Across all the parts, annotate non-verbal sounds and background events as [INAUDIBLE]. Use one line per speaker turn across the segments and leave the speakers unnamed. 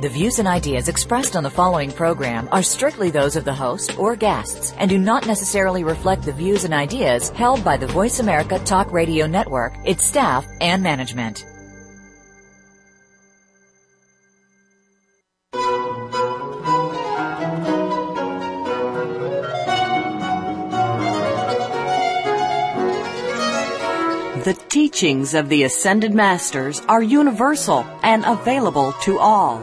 The views and ideas expressed on the following program are strictly those of the host or guests and do not necessarily reflect the views and ideas held by the Voice America Talk Radio Network, its staff, and management.
The teachings of the Ascended Masters are universal and available to all.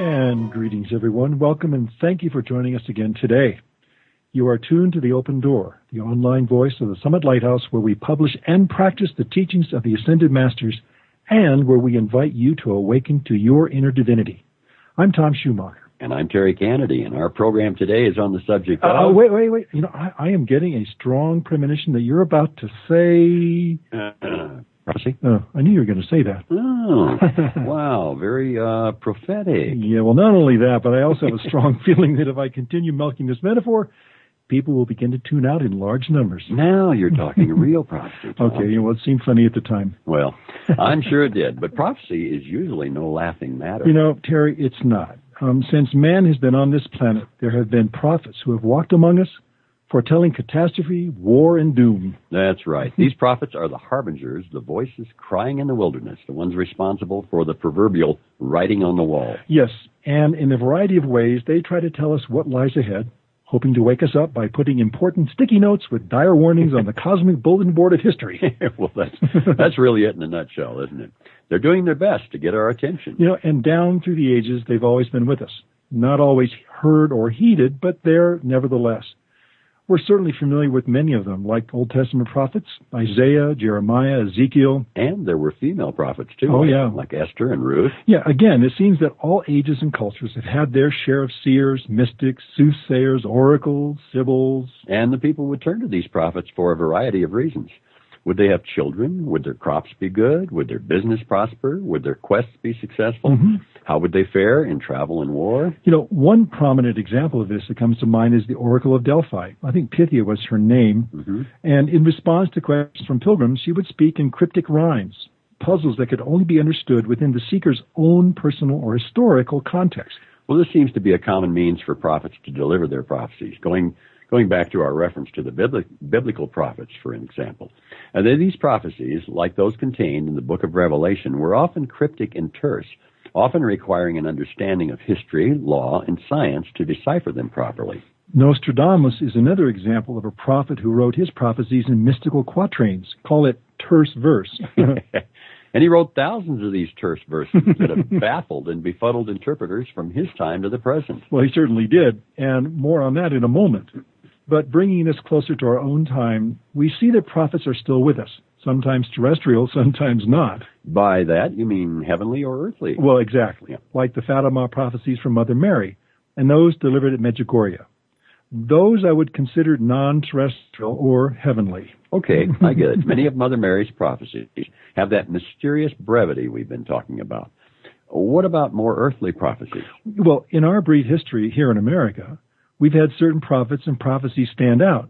And greetings, everyone. Welcome and thank you for joining us again today. You are tuned to The Open Door, the online voice of the Summit Lighthouse, where we publish and practice the teachings of the Ascended Masters and where we invite you to awaken to your inner divinity. I'm Tom Schumacher.
And I'm Terry Kennedy, and our program today is on the subject of.
Oh, uh, wait, wait, wait. You know, I, I, am getting a strong premonition that you're about to say. [CLEARS THROAT]
Uh, prophecy?
Oh, I knew you were going to say that.
Oh, [LAUGHS] wow. Very uh, prophetic.
Yeah, well, not only that, but I also have a strong [LAUGHS] feeling that if I continue milking this metaphor, people will begin to tune out in large numbers.
Now you're talking real prophecy. [LAUGHS]
Tom. Okay, you know, it seemed funny at the time.
Well, I'm sure it did, but prophecy is usually no laughing matter.
You know, Terry, it's not. Um, since man has been on this planet, there have been prophets who have walked among us, foretelling catastrophe, war, and doom.
That's right. These prophets are the harbingers, the voices crying in the wilderness, the ones responsible for the proverbial writing on the wall.
Yes, and in a variety of ways, they try to tell us what lies ahead, hoping to wake us up by putting important sticky notes with dire warnings on the [LAUGHS] cosmic bulletin board of history. [LAUGHS]
well, that's, that's really it in a nutshell, isn't it? They're doing their best to get our attention.
You know, and down through the ages, they've always been with us. Not always heard or heeded, but there nevertheless. We're certainly familiar with many of them, like Old Testament prophets, Isaiah, Jeremiah, Ezekiel.
And there were female prophets too.
Oh,
like,
yeah.
Like Esther and Ruth.
Yeah, again, it seems that all ages and cultures have had their share of seers, mystics, soothsayers, oracles, sibyls.
And the people would turn to these prophets for a variety of reasons. Would they have children? Would their crops be good? Would their business prosper? Would their quests be successful?
Mm-hmm.
How would they fare in travel and war?
You know, one prominent example of this that comes to mind is the Oracle of Delphi. I think Pythia was her name.
Mm-hmm.
And in response to questions from pilgrims, she would speak in cryptic rhymes, puzzles that could only be understood within the seeker's own personal or historical context.
Well, this seems to be a common means for prophets to deliver their prophecies, going going back to our reference to the biblical prophets, for example. Uh, and then these prophecies, like those contained in the book of Revelation, were often cryptic and terse, often requiring an understanding of history, law, and science to decipher them properly.
Nostradamus is another example of a prophet who wrote his prophecies in mystical quatrains. Call it terse verse. [LAUGHS]
and he wrote thousands of these terse verses that have [LAUGHS] baffled and befuddled interpreters from his time to the present.
Well, he certainly did, and more on that in a moment. But bringing us closer to our own time, we see that prophets are still with us, sometimes terrestrial, [LAUGHS] sometimes not.
By that, you mean heavenly or earthly?
Well, exactly.
Yeah.
Like the Fatima prophecies from Mother Mary, and those delivered at Medjugorje. Those I would consider non-terrestrial or heavenly.
Okay, [LAUGHS] I get it. Many of Mother Mary's prophecies have that mysterious brevity we've been talking about. What about more earthly prophecies?
Well, in our brief history here in America, we've had certain prophets and prophecies stand out,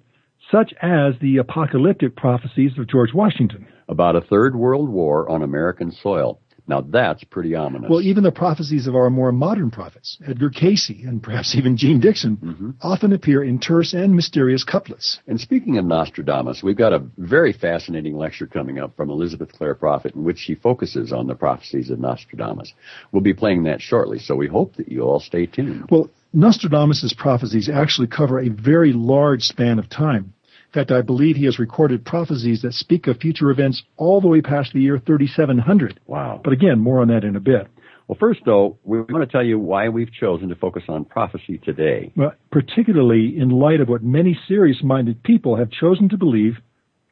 such as the apocalyptic prophecies of George Washington.
About a third world war on American soil. Now that's pretty ominous.
Well, even the prophecies of our more modern prophets, Edgar Cayce and perhaps even Jeane Dixon,
mm-hmm.
often appear in terse and mysterious couplets.
And speaking of Nostradamus, we've got a very fascinating lecture coming up from Elizabeth Clare Prophet in which she focuses on the prophecies of Nostradamus. We'll be playing that shortly, so we hope that you all stay tuned.
Well, Nostradamus' prophecies actually cover a very large span of time. In fact, I believe he has recorded prophecies that speak of future events all the way past the year 3700.
Wow.
But again, more on that in a bit.
Well, first, though, we want to tell you why we've chosen to focus on prophecy today.
Well, particularly in light of what many serious minded people have chosen to believe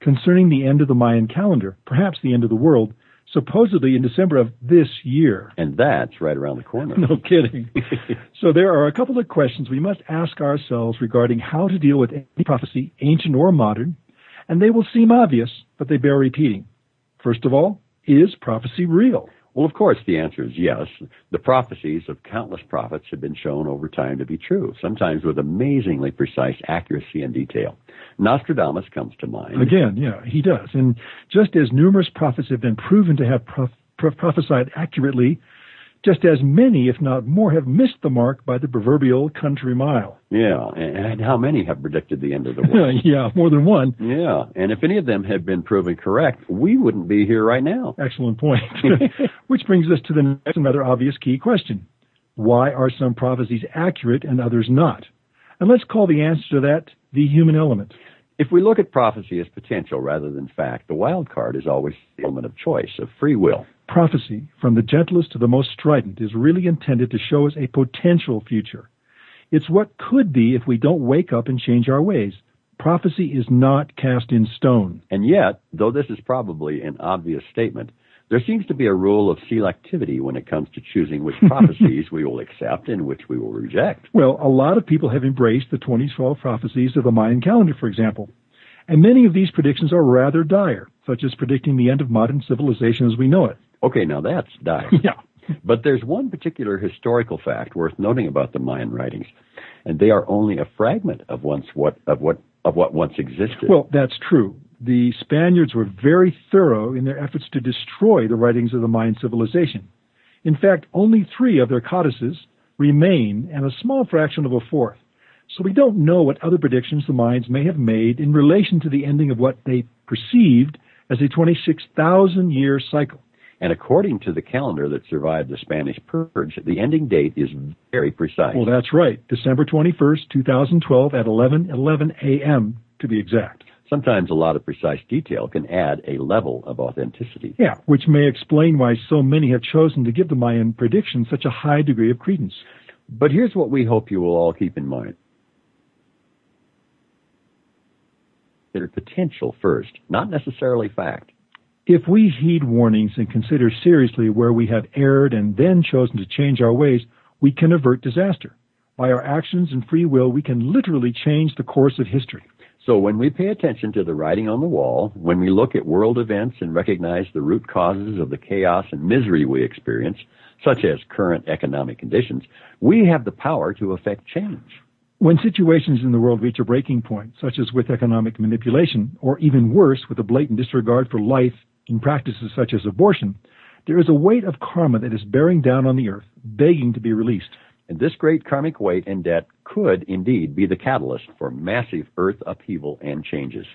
concerning the end of the Mayan calendar, perhaps the end of the world, supposedly in December of this year.
And that's right around the corner. [LAUGHS]
No kidding. [LAUGHS] so there are a couple of questions we must ask ourselves regarding how to deal with any prophecy, ancient or modern, and they will seem obvious, but they bear repeating. First of all, is prophecy real?
Well, of course, the answer is yes. The prophecies of countless prophets have been shown over time to be true, sometimes with amazingly precise accuracy and detail. Nostradamus comes to mind.
Again, yeah, he does. And just as numerous prophets have been proven to have prof- prophesied accurately, just as many, if not more, have missed the mark by the proverbial country mile.
Yeah, and how many have predicted the end of the world? [LAUGHS]
yeah, more than one.
Yeah, and if any of them had been proven correct, we wouldn't be here right now.
Excellent point. [LAUGHS] [LAUGHS] Which brings us to the next and rather obvious key question. Why are some prophecies accurate and others not? And let's call the answer to that the human element.
If we look at prophecy as potential rather than fact, the wild card is always the element of choice, of free will.
Prophecy, from the gentlest to the most strident, is really intended to show us a potential future. It's what could be if we don't wake up and change our ways. Prophecy is not cast in stone.
And yet, though this is probably an obvious statement, there seems to be a rule of selectivity when it comes to choosing which [LAUGHS] prophecies we will accept and which we will reject.
Well, a lot of people have embraced the 2012 prophecies of the Mayan calendar, for example. And many of these predictions are rather dire, such as predicting the end of modern civilization as we know it.
Okay, now that's dire. [LAUGHS]
yeah.
But there's one particular historical fact worth noting about the Mayan writings, and they are only a fragment of once what of what of what once existed.
Well, that's true. The Spaniards were very thorough in their efforts to destroy the writings of the Mayan civilization. In fact, only three of their codices remain, and a small fraction of a fourth. So we don't know what other predictions the Mayans may have made in relation to the ending of what they perceived as a 26,000 year cycle.
And according to the calendar that survived the Spanish purge, the ending date is very precise.
Well, that's right. December 21st, 2012 at 11:11 a.m. to be exact.
Sometimes a lot of precise detail can add a level of authenticity.
Yeah, which may explain why so many have chosen to give the Mayan prediction such a high degree of credence.
But here's what we hope you will all keep in mind. Consider potential first, not necessarily fact.
If we heed warnings and consider seriously where we have erred and then chosen to change our ways, we can avert disaster. By our actions and free will, we can literally change the course of history.
So when we pay attention to the writing on the wall, when we look at world events and recognize the root causes of the chaos and misery we experience, such as current economic conditions, we have the power to affect change.
When situations in the world reach a breaking point, such as with economic manipulation, or even worse, with a blatant disregard for life in practices such as abortion, there is a weight of karma that is bearing down on the earth, begging to be released.
And this great karmic weight and debt could indeed be the catalyst for massive earth upheaval and changes.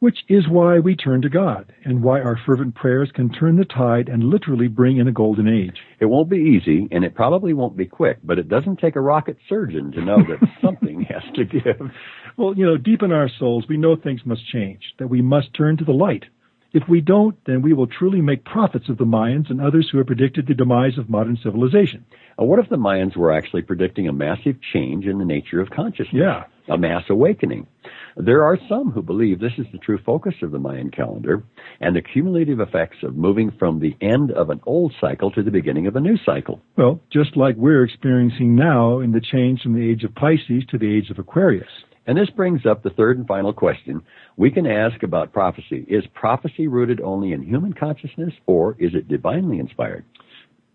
Which is why we turn to God, and why our fervent prayers can turn the tide and literally bring in a golden age.
It won't be easy, and it probably won't be quick, but it doesn't take a rocket surgeon to know that [LAUGHS] something has to give.
Well, you know, deep in our souls, we know things must change, that we must turn to the light. If we don't, then we will truly make prophets of the Mayans and others who have predicted the demise of modern civilization.
Uh, what if the Mayans were actually predicting a massive change in the nature of consciousness?
Yeah.
A mass awakening. There are some who believe this is the true focus of the Mayan calendar and the cumulative effects of moving from the end of an old cycle to the beginning of a new cycle.
Well, just like we're experiencing now in the change from the age of Pisces to the age of Aquarius.
And this brings up the third and final question we can ask about prophecy. Is prophecy rooted only in human consciousness or is it divinely inspired?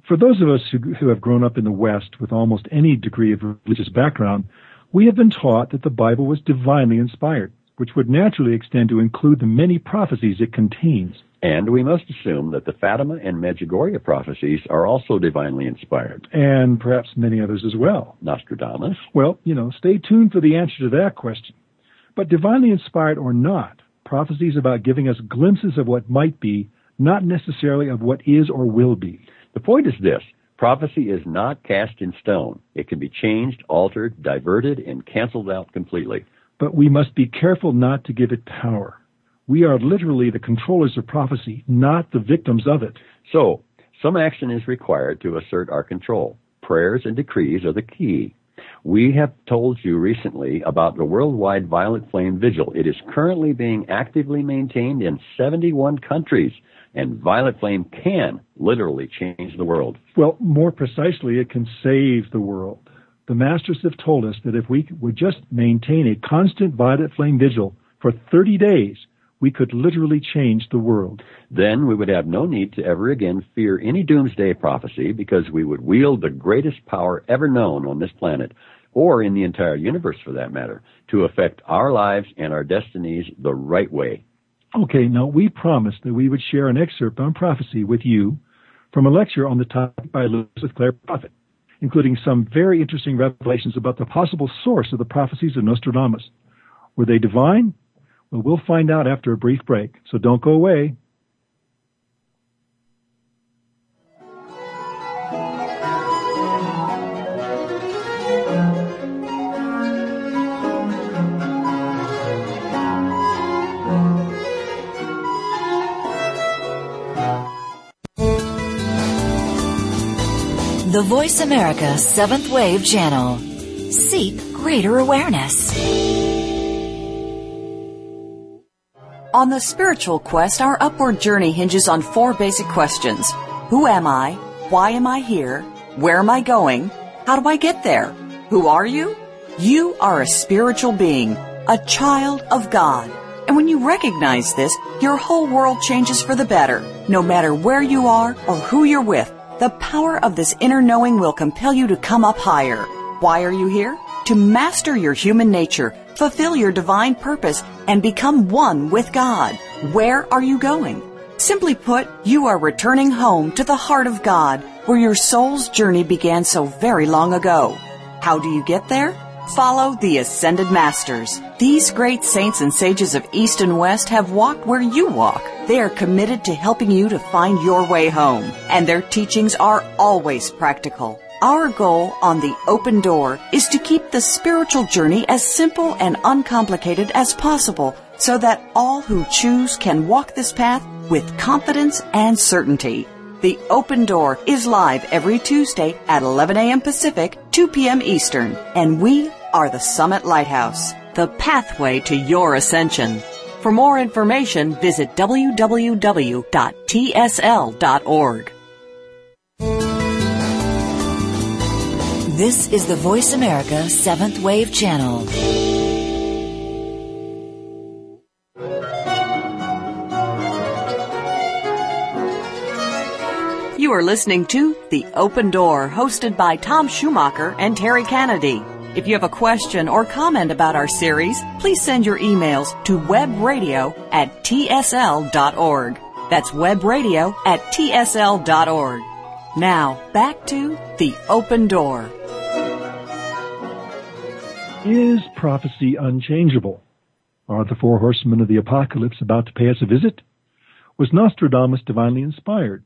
For those of us who, who have grown up in the West with almost any degree of religious background, we have been taught that the Bible was divinely inspired, which would naturally extend to include the many prophecies it contains.
And we must assume that the Fatima and Medjugorje prophecies are also divinely inspired.
And perhaps many others as well.
Nostradamus?
Well, you know, stay tuned for the answer to that question. But divinely inspired or not, prophecies about giving us glimpses of what might be, not necessarily of what is or will be.
The point is this prophecy is not cast in stone. It can be changed, altered, diverted, and canceled out completely.
But we must be careful not to give it power. We are literally the controllers of prophecy, not the victims of it.
So, Some action is required to assert our control. Prayers and decrees are the key. We have told you recently about the worldwide Violet Flame Vigil. It is currently being actively maintained in 71 countries, and Violet Flame can literally change the world.
Well, more precisely, it can save the world. The Masters have told us that if we would just maintain a constant Violet Flame Vigil for 30 days, we could literally change the world.
Then we would have no need to ever again fear any doomsday prophecy because we would wield the greatest power ever known on this planet, or in the entire universe for that matter, to affect our lives and our destinies the right way.
Okay, now we promised that we would share an excerpt on prophecy with you from a lecture on the topic by Elizabeth Clare Prophet, including some very interesting revelations about the possible source of the prophecies of Nostradamus. Were they divine well, we'll find out after a brief break, so don't go away.
The Voice America Seventh Wave Channel. Seek greater awareness.
On the spiritual quest, our upward journey hinges on four basic questions. Who am I? Why am I here? Where am I going? How do I get there? Who are you? You are a spiritual being, a child of God. And when you recognize this, your whole world changes for the better. No matter where you are or who you're with, the power of this inner knowing will compel you to come up higher. Why are you here? To master your human nature fulfill your divine purpose, and become one with God. Where are you going? Simply put, you are returning home to the heart of God, where your soul's journey began so very long ago. How do you get there? Follow the Ascended Masters. These great saints and sages of East and West have walked where you walk. They are committed to helping you to find your way home, and their teachings are always practical. Our goal on the open door is to keep the spiritual journey as simple and uncomplicated as possible so that all who choose can walk this path with confidence and certainty. The Open Door is live every Tuesday at 11 a.m. Pacific, 2 p.m. Eastern, and we are the Summit Lighthouse, the pathway to your ascension. For more information, visit www.tsl.org.
This is the Voice America Seventh Wave Channel.
You are listening to The Open Door, hosted by Tom Schumacher and Terry Kennedy. If you have a question or comment about our series, please send your emails to webradio at tsl.org. That's webradio at tsl.org. Now, back to The Open Door.
Is prophecy unchangeable? Are the four horsemen of the apocalypse about to pay us a visit? Was Nostradamus divinely inspired?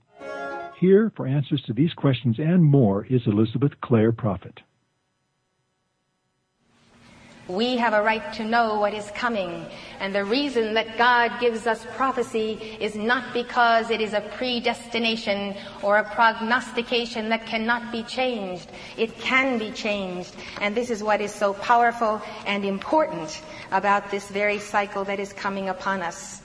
Here for answers to these questions and more is Elizabeth Clare Prophet.
We have a right to know what is coming. And the reason that God gives us prophecy is not because it is a predestination or a prognostication that cannot be changed. It can be changed. And this is what is so powerful and important about this very cycle that is coming upon us.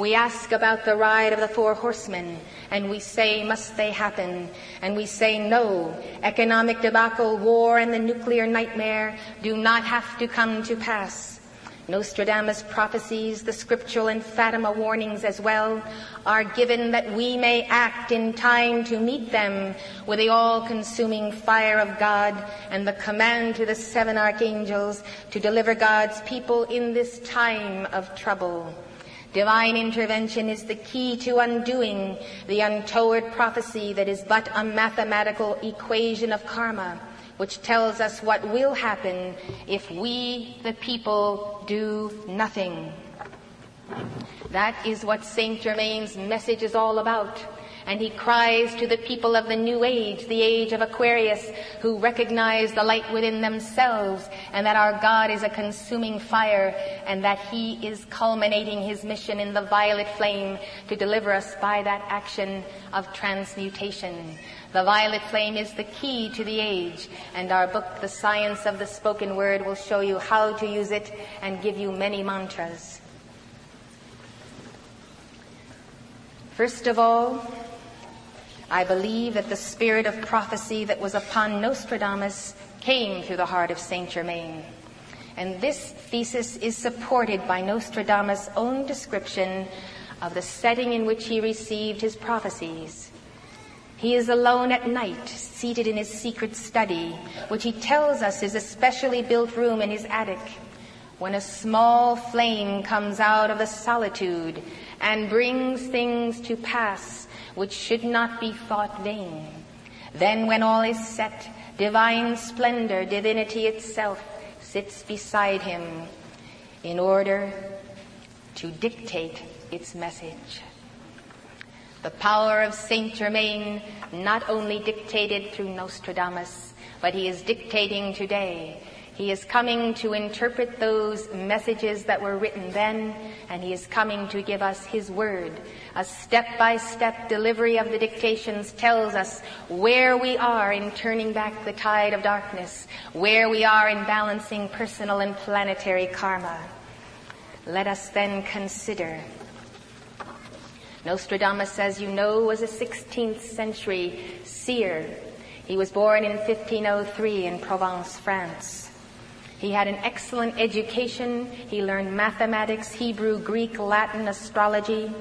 We ask about the ride of the four horsemen, and we say, must they happen? And we say, no. Economic debacle, war, and the nuclear nightmare do not have to come to pass. Nostradamus prophecies, the scriptural and Fatima warnings as well, are given that we may act in time to meet them with the all-consuming fire of God and the command to the seven archangels to deliver God's people in this time of trouble. Divine intervention is the key to undoing the untoward prophecy that is but a mathematical equation of karma, which tells us what will happen if we, the people, do nothing. That is what St. Germain's message is all about. And he cries to the people of the new age, the age of Aquarius, who recognize the light within themselves and that our God is a consuming fire and that he is culminating his mission in the violet flame to deliver us by that action of transmutation. The violet flame is the key to the age, and our book, The Science of the Spoken Word, will show you how to use it and give you many mantras. First of all, I believe that the spirit of prophecy that was upon Nostradamus came through the heart of Saint Germain. And this thesis is supported by Nostradamus' own description of the setting in which he received his prophecies. He is alone at night, seated in his secret study, which he tells us is a specially built room in his attic, when a small flame comes out of the solitude and brings things to pass which should not be thought vain. Then when all is set, divine splendor, divinity itself, sits beside him in order to dictate its message. The power of Saint Germain not only dictated through Nostradamus, but he is dictating today. He is coming to interpret those messages that were written then, and he is coming to give us his word. A step-by-step delivery of the dictations tells us where we are in turning back the tide of darkness, where we are in balancing personal and planetary karma. Let us then consider Nostradamus, as you know, was a 16th century seer. He was born in 1503 in Provence, France. He had an excellent education. He learned mathematics, Hebrew, Greek, Latin, astrology.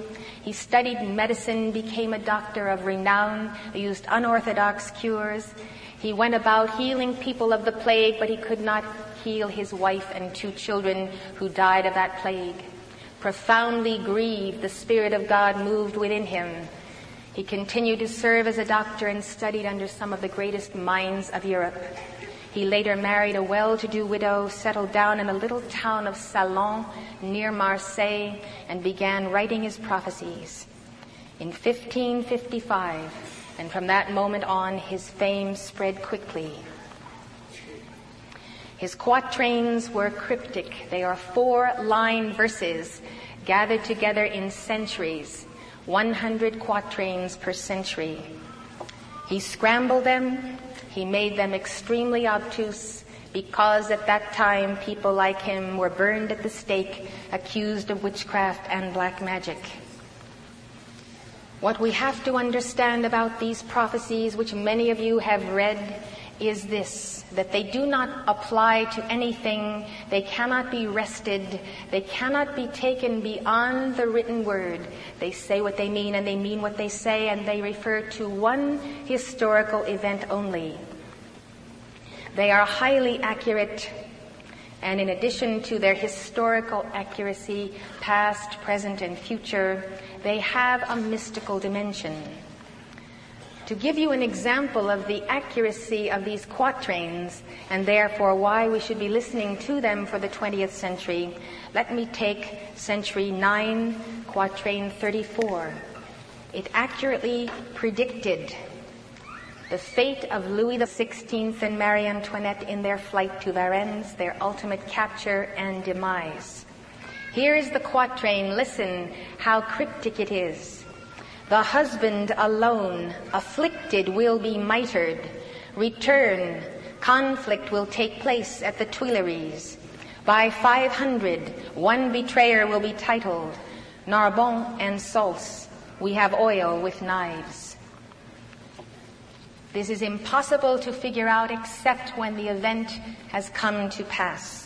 He studied medicine, became a doctor of renown, used unorthodox cures. He went about healing people of the plague, but he could not heal his wife and two children who died of that plague profoundly grieved, the Spirit of God moved within him. He continued to serve as a doctor and studied under some of the greatest minds of Europe. He later married a well-to-do widow, settled down in a little town of Salon near Marseille, and began writing his prophecies. In 1555, and from that moment on, his fame spread quickly. His quatrains were cryptic. They are four line verses gathered together in centuries, 100 quatrains per century. He scrambled them. He made them extremely obtuse because at that time people like him were burned at the stake, accused of witchcraft and black magic. What we have to understand about these prophecies, which many of you have read, is this, that they do not apply to anything, they cannot be rested, they cannot be taken beyond the written word. They say what they mean and they mean what they say and they refer to one historical event only. They are highly accurate and in addition to their historical accuracy, past, present, and future, they have a mystical dimension. To give you an example of the accuracy of these quatrains and therefore why we should be listening to them for the 20th century, let me take century 9, quatrain 34. It accurately predicted the fate of Louis XVI and Marie Antoinette in their flight to Varennes, their ultimate capture and demise. Here is the quatrain. Listen how cryptic it is. The husband alone, afflicted, will be mitred. Return, conflict will take place at the Tuileries. By 500, one betrayer will be titled Narbonne and Saulce. We have oil with knives. This is impossible to figure out except when the event has come to pass.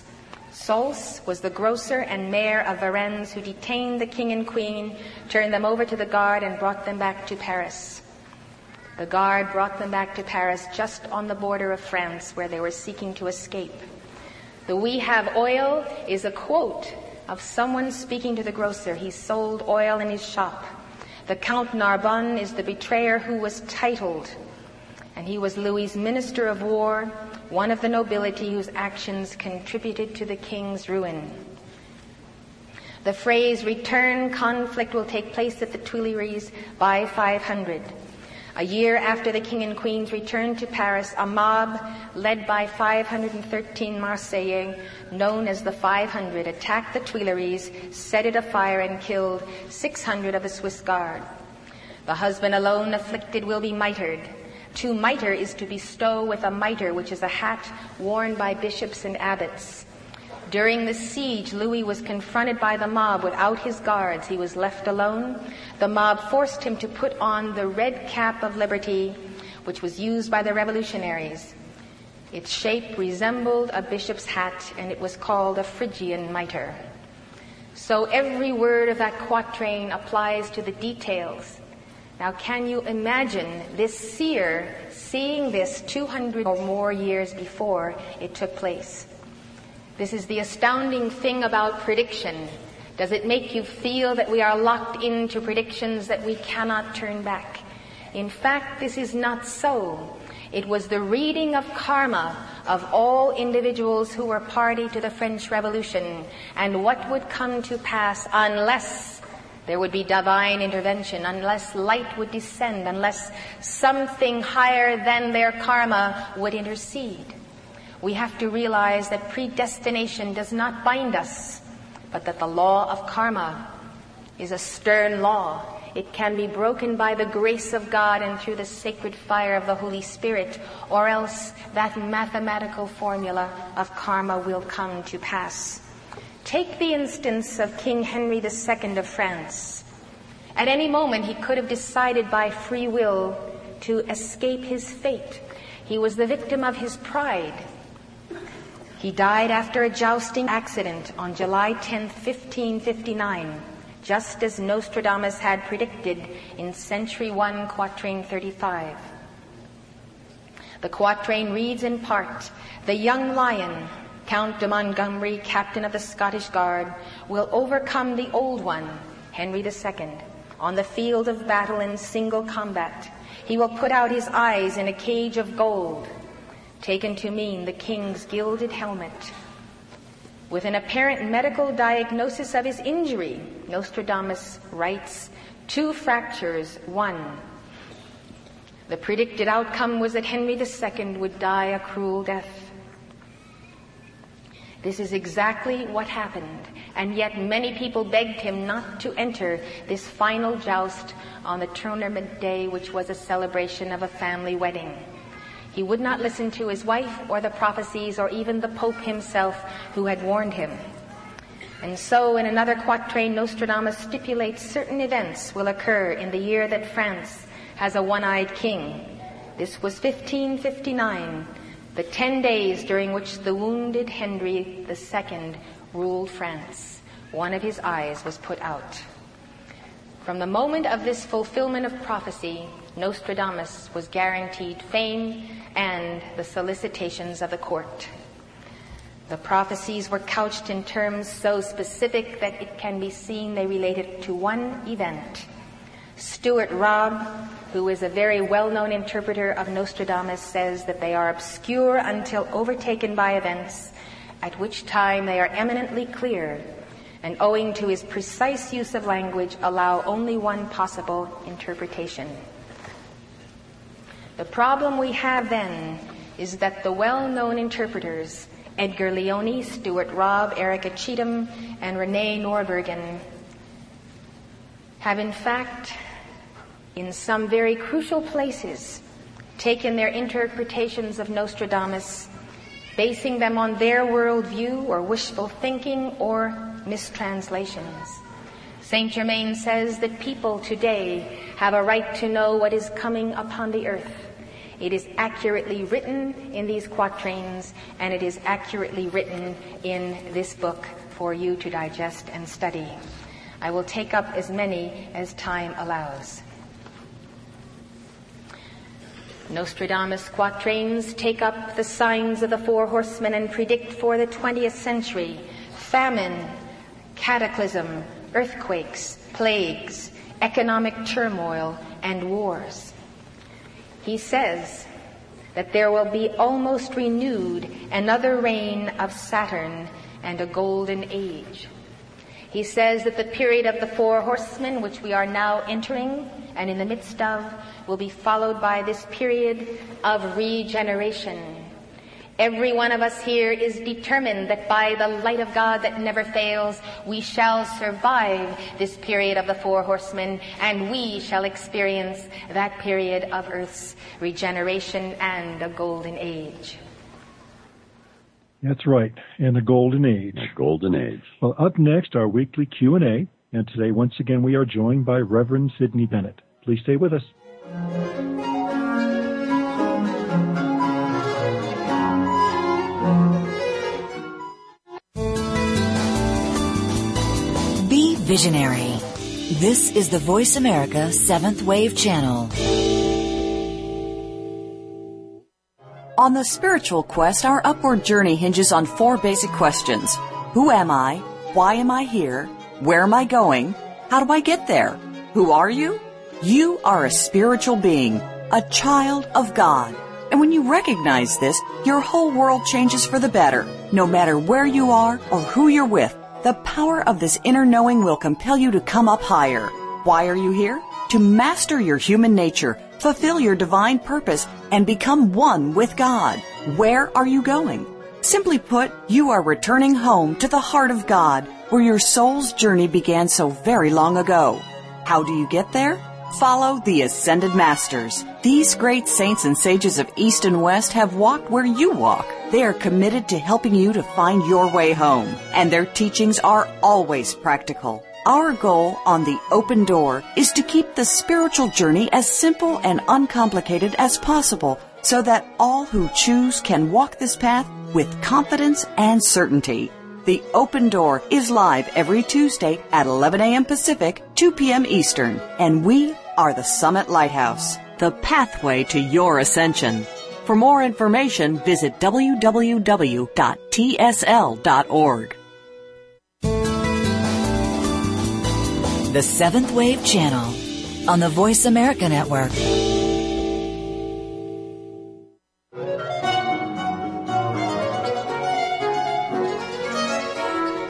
Saulce was the grocer and mayor of Varennes who detained the king and queen, turned them over to the guard, and brought them back to Paris. The guard brought them back to Paris just on the border of France where they were seeking to escape. The we have oil is a quote of someone speaking to the grocer. He sold oil in his shop. The Count Narbonne is the betrayer who was titled, and he was Louis's minister of war one of the nobility whose actions contributed to the king's ruin. The phrase return conflict will take place at the Tuileries by 500. A year after the king and queen's return to Paris, a mob led by 513 Marseillais, known as the 500, attacked the Tuileries, set it afire, and killed 600 of the Swiss guard. The husband alone afflicted will be mitred. To mitre is to bestow with a mitre, which is a hat worn by bishops and abbots. During the siege, Louis was confronted by the mob without his guards. He was left alone. The mob forced him to put on the red cap of liberty, which was used by the revolutionaries. Its shape resembled a bishop's hat, and it was called a Phrygian mitre. So every word of that quatrain applies to the details. Now, can you imagine this seer seeing this 200 or more years before it took place? This is the astounding thing about prediction. Does it make you feel that we are locked into predictions that we cannot turn back? In fact, this is not so. It was the reading of karma of all individuals who were party to the French Revolution and what would come to pass unless there would be divine intervention, unless light would descend, unless something higher than their karma would intercede we have to realize that predestination does not bind us, but that the law of karma is a stern law. It can be broken by the grace of God and through the sacred fire of the Holy Spirit, or else that mathematical formula of karma will come to pass. Take the instance of King Henry II of France. At any moment, he could have decided by free will to escape his fate. He was the victim of his pride. He died after a jousting accident on July 10, 1559, just as Nostradamus had predicted in Century 1, Quatrain 35. The quatrain reads in part, The young lion, Count de Montgomery, captain of the Scottish Guard, will overcome the old one, Henry II, on the field of battle in single combat. He will put out his eyes in a cage of gold taken to mean the king's gilded helmet. With an apparent medical diagnosis of his injury, Nostradamus writes, two fractures, one. The predicted outcome was that Henry II would die a cruel death. This is exactly what happened, and yet many people begged him not to enter this final joust on the tournament day, which was a celebration of a family wedding. He would not listen to his wife or the prophecies or even the Pope himself who had warned him. And so in another quatrain, Nostradamus stipulates certain events will occur in the year that France has a one-eyed king. This was 1559, the ten days during which the wounded Henry II ruled France. One of his eyes was put out. From the moment of this fulfillment of prophecy, Nostradamus was guaranteed fame and the solicitations of the court. The prophecies were couched in terms so specific that it can be seen they related to one event. Stewart Robb, who is a very well-known interpreter of Nostradamus, says that they are obscure until overtaken by events, at which time they are eminently clear, and owing to his precise use of language, allow only one possible interpretation. The problem we have then is that the well-known interpreters, Edgar Leoni, Stewart Robb, Erika Cheetham, and Rene Noorbergen, have in fact, in some very crucial places, taken their interpretations of Nostradamus, basing them on their worldview or wishful thinking or mistranslations. Saint Germain says that people today have a right to know what is coming upon the earth. It is accurately written in these quatrains, and it is accurately written in this book for you to digest and study. I will take up as many as time allows. Nostradamus quatrains take up the signs of the four horsemen and predict for the 20th century famine, cataclysm, earthquakes, plagues, economic turmoil, and wars. He says that there will be almost renewed another reign of Saturn and a golden age. He says that the period of the four horsemen, which we are now entering and in the midst of, will be followed by this period of regeneration. Every one of us here is determined that by the light of God that never fails, we shall survive this period of the four horsemen and we shall experience that period of earth's regeneration and a golden age.
That's right, and the golden age.
The golden age.
Well, up next, our weekly Q&A, and today, once again, we are joined by Reverend Sidney Bennett. Please stay with us.
Be visionary. This is the Voice America Seventh Wave Channel.
On the spiritual quest, our upward journey hinges on four basic questions. Who am I? Why am I here? Where am I going? How do I get there? Who are you? You are a spiritual being, a child of God. And when you recognize this, your whole world changes for the better. No matter where you are or who you're with, the power of this inner knowing will compel you to come up higher. Why are you here? To master your human nature, fulfill your divine purpose, and become one with God. Where are you going? Simply put, you are returning home to the heart of God, where your soul's journey began so very long ago. How do you get there? Follow the Ascended Masters. These great saints and sages of East and West have walked where you walk. They are committed to helping you to find your way home, and their teachings are always practical. Our goal on the open door is to keep the spiritual journey as simple and uncomplicated as possible so that all who choose can walk this path with confidence and certainty. The Open Door is live every Tuesday at 11 a.m. Pacific, 2 p.m. Eastern, and we are the Summit Lighthouse, the pathway to your ascension. For more information, visit www.tsl.org.
The Seventh Wave Channel on the Voice America Network.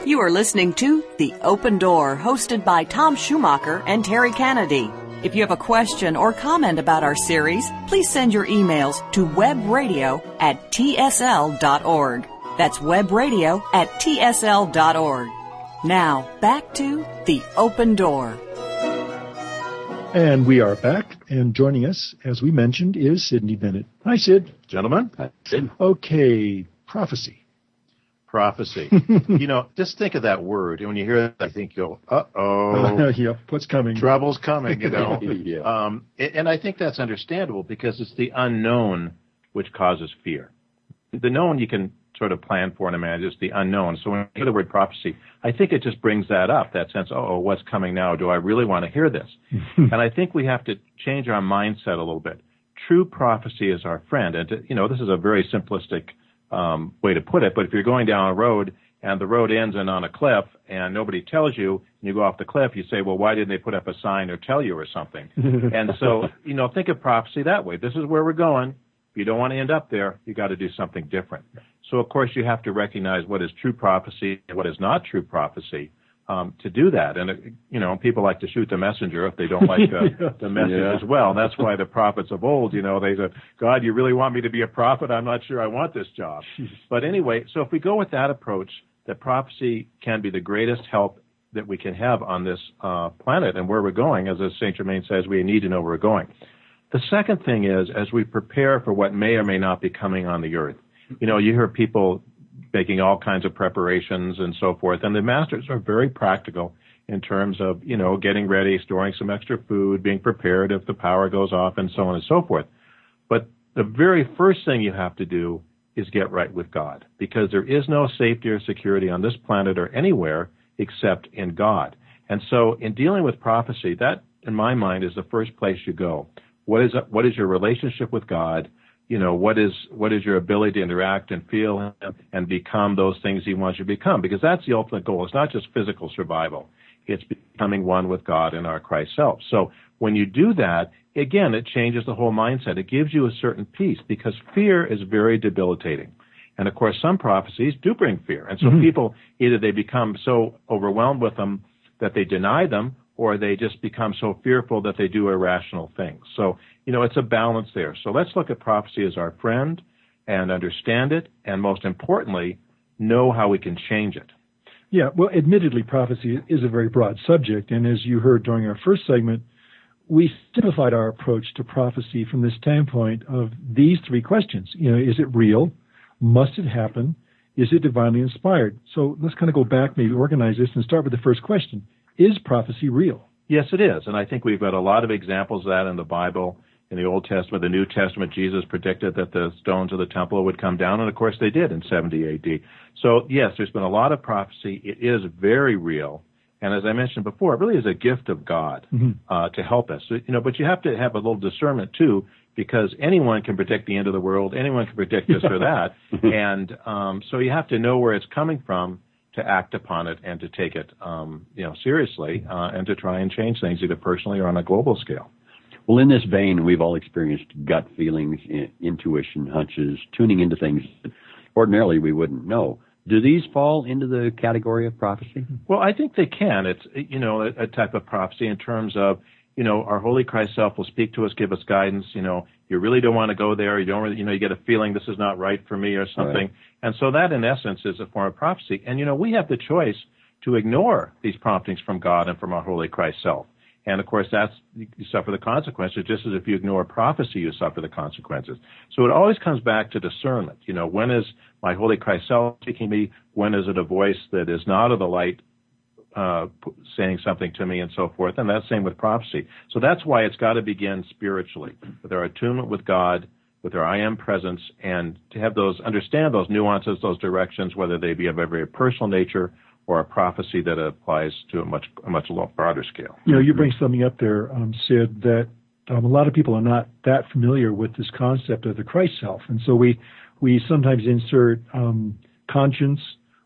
You are listening to The Open Door, hosted by Tom Schumacher and Terry Kennedy. If you have a question or comment about our series, please send your emails to webradio at tsl.org. That's webradio at tsl.org. Now, back to The Open Door.
And we are back, and joining us, as we mentioned, is Sidney Bennett. Hi, Sid.
Gentlemen, Hi,
Sid?
Okay, prophecy.
prophecy. [LAUGHS] you know, just think of that word. And when you hear it, I think you'll, uh oh, [LAUGHS]
yep, what's coming?
trouble's coming, you know. [LAUGHS]
Yeah.
um, and I think that's understandable because it's the unknown which causes fear. The known you can sort of plan for and imagine. It's the unknown. So when you hear the word prophecy, I think it just brings that up, that sense, oh, what's coming now? Do I really want to hear this? [LAUGHS] and I think we have to change our mindset a little bit. True prophecy is our friend. And, to, you know, this is a very simplistic um, way to put it, but if you're going down a road and the road ends in on a cliff and nobody tells you and you go off the cliff, you say, well, why didn't they put up a sign or tell you or something? [LAUGHS] and so, you know, think of prophecy that way. This is where we're going. If you don't want to end up there, you got to do something different. So, of course, you have to recognize what is true prophecy and what is not true prophecy um, to do that. And, uh, you know, people like to shoot the messenger if they don't like uh, [LAUGHS] the message
Yeah.
as well. And that's why the prophets of old, you know, they said, God, you really want me to be a prophet? I'm not sure I want this job. but anyway, so if we go with that approach, that prophecy can be the greatest help that we can have on this uh, planet and where we're going. As St. Germain says, we need to know where we're going. The second thing is, as we prepare for what may or may not be coming on the earth, you know, you hear people making all kinds of preparations and so forth, and the masters are very practical in terms of, you know, getting ready, storing some extra food, being prepared if the power goes off, and so on and so forth. But the very first thing you have to do is get right with God, because there is no safety or security on this planet or anywhere except in God. And so, in dealing with prophecy, that, in my mind, is the first place you go. What is what is your relationship with God? You know, what is what is your ability to interact and feel Him and become those things He wants you to become? Because that's the ultimate goal. It's not just physical survival; it's becoming one with God and our Christ self. So, when you do that, again, it changes the whole mindset. It gives you a certain peace because fear is very debilitating. And of course, some prophecies do bring fear. And so
Mhm.
people, either they become so overwhelmed with them that they deny them, or they just become so fearful that they do irrational things. So, you know, it's a balance there. So let's look at prophecy as our friend and understand it, and most importantly, know how we can change it.
Yeah, well, admittedly, prophecy is a very broad subject, and as you heard during our first segment, we simplified our approach to prophecy from the standpoint of these three questions. You know, is it real? Must it happen? Is it divinely inspired? So let's kind of go back, maybe organize this, and start with the first question: Is prophecy real?
Yes, it is. And I think we've got a lot of examples of that in the Bible. In the Old Testament, the New Testament, Jesus predicted that the stones of the temple would come down, and of course they did in 70 AD. So yes, there's been a lot of prophecy. It is very real. And as I mentioned before, it really is a gift of God
Mhm.
uh, to help us. So, you know, but you have to have a little discernment too, because anyone can predict the end of the world. Anyone can predict this or that, [LAUGHS] and um, so you have to know where it's coming from to act upon it and to take it, um, you know, seriously, uh, and to try and change things either personally or on a global scale.
Well, in this vein, we've all experienced gut feelings, intuition, hunches, tuning into things that ordinarily we wouldn't know. Do these fall into the category of prophecy?
Well, I think they can. It's you know a, a type of prophecy in terms of you know our Holy Christ Self will speak to us, give us guidance. You know, you really don't want to go there. You don't really, you know you get a feeling this is not right for me or something.
Right.
And so that in essence is a form of prophecy. And you know we have the choice to ignore these promptings from God and from our Holy Christ Self. And of course, that's you suffer the consequences. Just as if you ignore prophecy, you suffer the consequences. So it always comes back to discernment. You know, when is my Holy Christ speaking me? When is it a voice that is not of the light, uh, saying something to me, and so forth? And that's same with prophecy. So that's why it's got to begin spiritually, with our attunement with God, with our I am presence, and to have those understand those nuances, those directions, whether they be of a very personal nature or a prophecy that applies to a much a much broader scale.
You know, you bring something up there, um, Sid, that um, a lot of people are not that familiar with this concept of the Christ self, and so we we sometimes insert um, conscience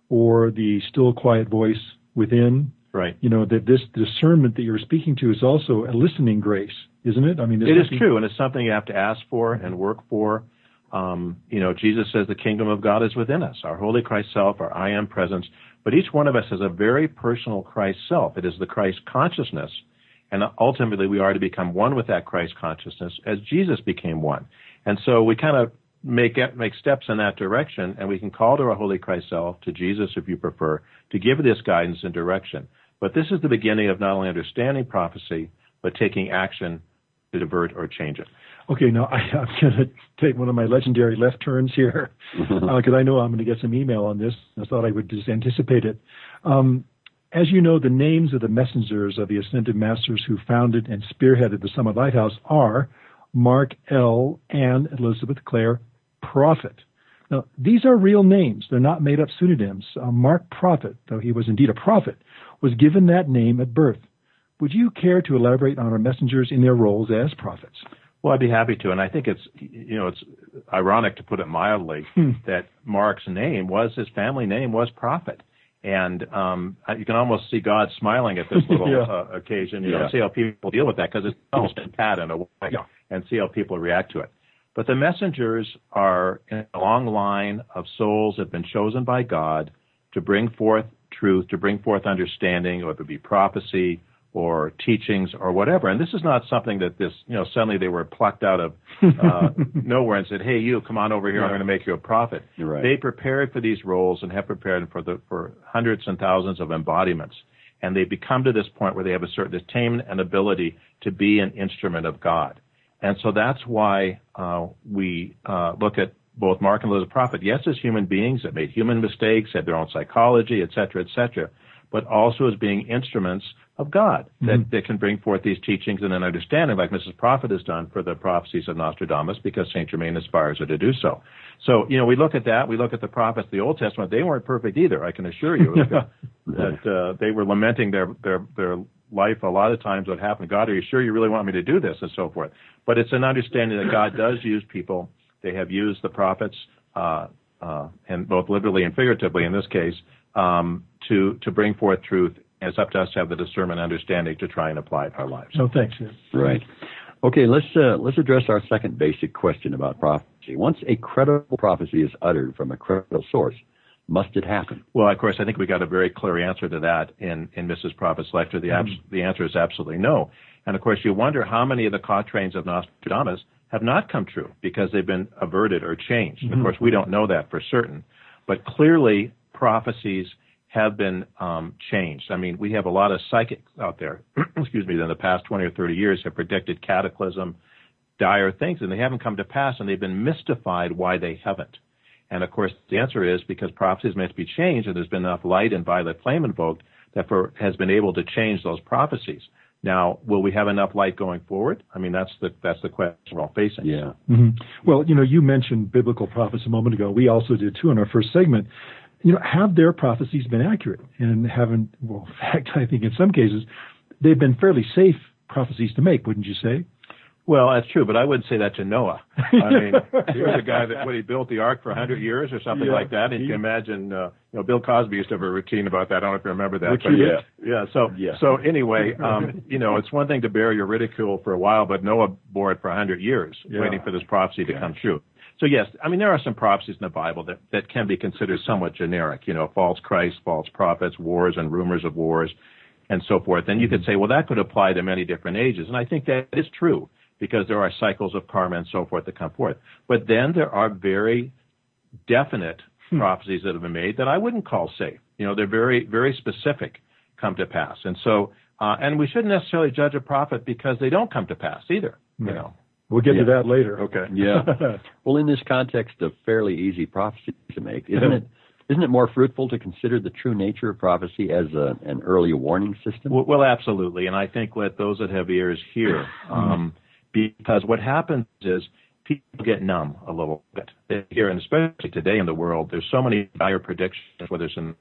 or the still quiet voice within.
Right.
You know that this discernment that you're speaking to is also a listening grace, isn't it? I mean,
It is true, and it's something you have to ask for and work for. Um, you know, Jesus says the kingdom of God is within us, our holy Christ self, our I am presence. But each one of us has a very personal Christ self. It is the Christ consciousness. And ultimately, we are to become one with that Christ consciousness as Jesus became one. And so we kind of make make steps in that direction, and we can call to our holy Christ self, to Jesus if you prefer, to give this guidance and direction. But this is the beginning of not only understanding prophecy, but taking action to divert or change it.
Okay, now [LAUGHS] I, I'm going to take one of my legendary left turns here [LAUGHS] because I know I'm going to get some email on this. I thought I would just anticipate it. Um, as you know, the names of the messengers of the Ascended Masters who founded and spearheaded the Summit Lighthouse are Mark L. and Elizabeth Clare Prophet. Now, these are real names. They're not made up pseudonyms. Uh, Mark Prophet, though he was indeed a prophet, was given that name at birth. Would you care to elaborate on our messengers in their roles as prophets?
Well, I'd be happy to, and I think it's you know it's ironic to put it mildly
Hmm.
that Mark's name was his family name was Prophet, and um, you can almost see God smiling at this [LAUGHS] little
Yeah.
uh, occasion. You
Yeah.
know, see how people deal with that because it's almost a pat in a way,
Yeah.
and see how people react to it. But the messengers are in a long line of souls that have been chosen by God to bring forth truth, to bring forth understanding, whether it be prophecy or teachings or whatever. And this is not something that this, you know, suddenly they were plucked out of uh, [LAUGHS] nowhere and said, "Hey, you, come on over here. I'm going to make you a prophet."
Right.
They prepared for these roles and have prepared for the for hundreds and thousands of embodiments. And they've become to this point where they have a certain attainment and ability to be an instrument of God. And so that's why uh, we uh, look at both Mark and Elizabeth Prophet, yes, as human beings that made human mistakes, had their own psychology, et cetera, et cetera, but also as being instruments of God that,
Mhm.
that can bring forth these teachings and an understanding, like Mrs. Prophet has done for the prophecies of Nostradamus, because Saint Germain inspires her to do so. So, you know, we look at that, we look at the prophets of the Old Testament, they weren't perfect either, I can assure you, [LAUGHS] that uh, they were lamenting their, their, their life a lot of times what happened. God, are you sure you really want me to do this? And so forth. But it's an understanding that God does use people. They have used the prophets, uh, uh, and both literally and figuratively in this case, um, to, to bring forth truth. And it's up to us to have the discernment and understanding to try and apply it to our lives.
No, thanks. Sid.
Right. Okay, let's uh, let's address our second basic question about prophecy. prophecy? Once a credible prophecy is uttered from a credible source, must it happen?
Well, of course, I think we got a very clear answer to that in, in Mrs. Prophet's lecture. The, abs- mm-hmm. the answer is absolutely no. And of course, you wonder how many of the quatrains of Nostradamus have not come true because they've been averted or changed. Mm-hmm. Of course, we don't know that for certain. But clearly, prophecies have been um, changed. I mean, we have a lot of psychics out there, [CLEARS THROAT] excuse me, that in the past 20 or 30 years have predicted cataclysm, dire things, and they haven't come to pass, and they've been mystified why they haven't. And of course, the answer is because prophecies meant to be changed, and there's been enough light and violet flame invoked that for, has been able to change those prophecies. Now, will we have enough light going forward? I mean, that's the that's the question we're all facing.
Yeah.
Mm-hmm. Well, you know, you mentioned biblical prophets a moment ago. We also did too in our first segment. You know, have their prophecies been accurate? And haven't, well, [LAUGHS] in fact, I think in some cases they've been fairly safe prophecies to make, wouldn't you say?
Well, that's true, but I wouldn't say that to Noah. I [LAUGHS] mean, he was a guy that when he built the ark for 100 years or something yeah, like that. And you can imagine, uh, you know, Bill Cosby used to have a routine about that. I don't know if you remember that. But
yeah,
yeah. So, yeah. so anyway, [LAUGHS] um, you know, it's one thing to bear your ridicule for a while, but Noah bore it for 100 years, yeah. waiting for this prophecy to come true. So yes, I mean there are some prophecies in the Bible that, that can be considered somewhat generic. You know, false Christ, false prophets, wars and rumors of wars, and so forth. And you could say, well, that could apply to many different ages, and I think that is true because there are cycles of karma and so forth that come forth. But then there are very definite hmm. prophecies that have been made that I wouldn't call safe. You know, they're very, very specific come to pass. And so, uh, and we shouldn't necessarily judge a prophet because they don't come to pass either, you know.
We'll get yeah. to that later.
Okay. [LAUGHS]
Yeah. well, in this context of fairly easy prophecy to make, isn't it isn't it more fruitful to consider the true nature of prophecy as a, an early warning system?
Well, well, absolutely. And I think let those that have ears hear. Um, because what happens is people get numb a little bit here, and especially today in the world, there's so many dire predictions, whether it's in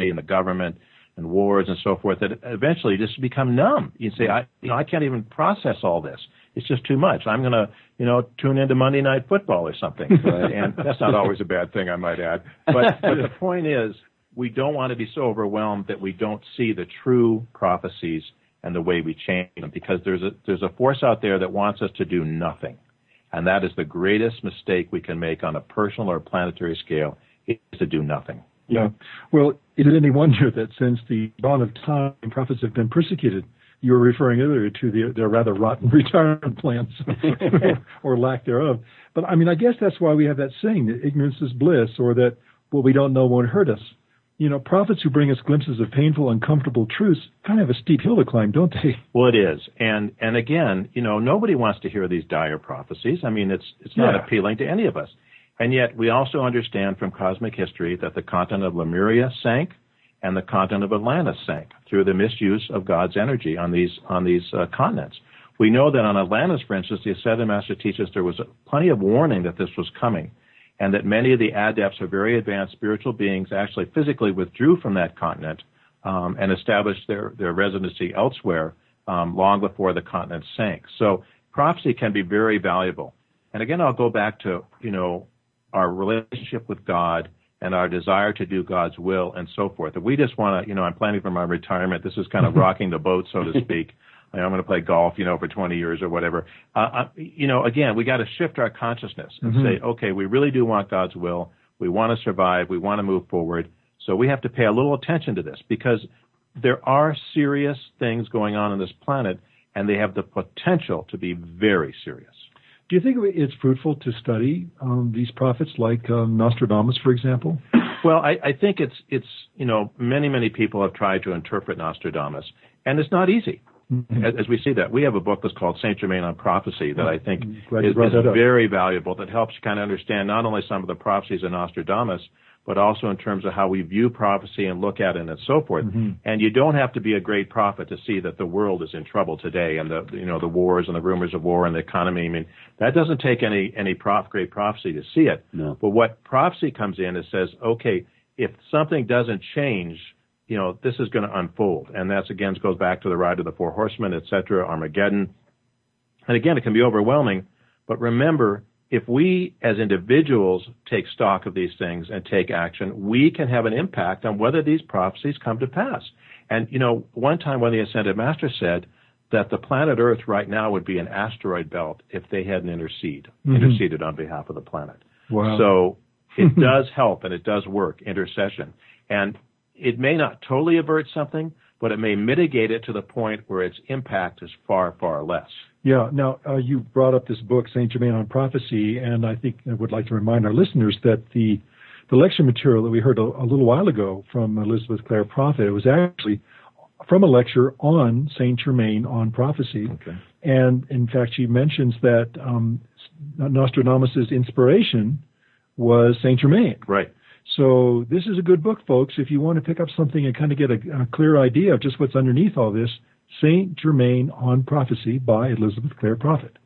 in the government and wars and so forth, that eventually you just become numb. You say, I, you know, I can't even process all this. It's just too much. I'm going to, you know, tune into Monday Night Football or something. [LAUGHS] Right? and that's not always a bad thing, I might add. But, [LAUGHS] but the point is, we don't want to be so overwhelmed that we don't see the true prophecies and the way we change them because there's a there's a force out there that wants us to do nothing. And that is the greatest mistake we can make on a personal or planetary scale is to do nothing.
Yeah. Well, is it any wonder that since the dawn of time, prophets have been persecuted? You were referring earlier to the, their rather rotten [LAUGHS] retirement plans [LAUGHS] or, lack thereof. But I mean, I guess that's why we have that saying that ignorance is bliss or that what we don't know won't hurt us you know, prophets who bring us glimpses of painful, uncomfortable truths kind of have a steep hill to climb, don't they? [LAUGHS]
Well, it is, and and again, you know, nobody wants to hear these dire prophecies. I mean, it's it's not yeah. appealing to any of us, and yet we also understand from cosmic history that the continent of Lemuria sank, and the continent of Atlantis sank through the misuse of God's energy on these on these uh, continents. We know that on Atlantis, for instance, the Ascended Master teaches there was plenty of warning that this was coming and that many of the adepts or very advanced spiritual beings actually physically withdrew from that continent um, and established their, their residency elsewhere um, long before the continent sank. So prophecy can be very valuable. And again, I'll go back to, you know, our relationship with God and our desire to do God's will and so forth. If we just want to, you know, I'm planning for my retirement. This is kind of [LAUGHS] rocking the boat, so to speak. I'm going to play golf, you know, for 20 years or whatever. Uh, uh you know, again, we got to shift our consciousness and mm-hmm. say, okay, we really do want God's will. We want to survive. We want to move forward. So we have to pay a little attention to this because there are serious things going on on this planet and they have the potential to be very serious.
Do you think it's fruitful to study um, these prophets like um, Nostradamus, for example?
Well, I, I think it's it's you know many many people have tried to interpret Nostradamus, and it's not easy. Mm-hmm. As, as, we see that, we have a book that's called Saint Germain on Prophecy that I think is, is very valuable. That helps you kind of understand not only some of the prophecies in Nostradamus, but also in terms of how we view prophecy and look at it and so forth. Mm-hmm. And you don't have to be a great prophet to see that the world is in trouble today and the you know the wars and the rumors of war and the economy. I mean, that doesn't take any any prof, great prophecy to see it.
No.
But what prophecy comes in and says, okay, if something doesn't change you know, this is going to unfold. And that's again goes back to the ride of the four horsemen, et cetera, Armageddon. And again, it can be overwhelming. But remember, if we as individuals take stock of these things and take action, we can have an impact on whether these prophecies come to pass. And, you know, one time when the Ascended Master said, that the planet Earth right now would be an asteroid belt if they hadn't intercede,
Mhm.
interceded on behalf of the planet.
Wow.
So it [LAUGHS] does help and it does work, intercession. And it may not totally avert something, but it may mitigate it to the point where its impact is far, far less.
Yeah. Now, uh, you brought up this book, Saint Germain on Prophecy, and I think I would like to remind our listeners that the the lecture material that we heard a, a little while ago from Elizabeth Clare Prophet was actually from a lecture on Saint Germain on prophecy.
Okay.
And in fact, she mentions that um, Nostradamus' inspiration was Saint Germain.
Right.
So this is a good book, folks. If you want to pick up something and kind of get a, a clear idea of just what's underneath all this, Saint Germain on Prophecy by Elizabeth Clare Prophet.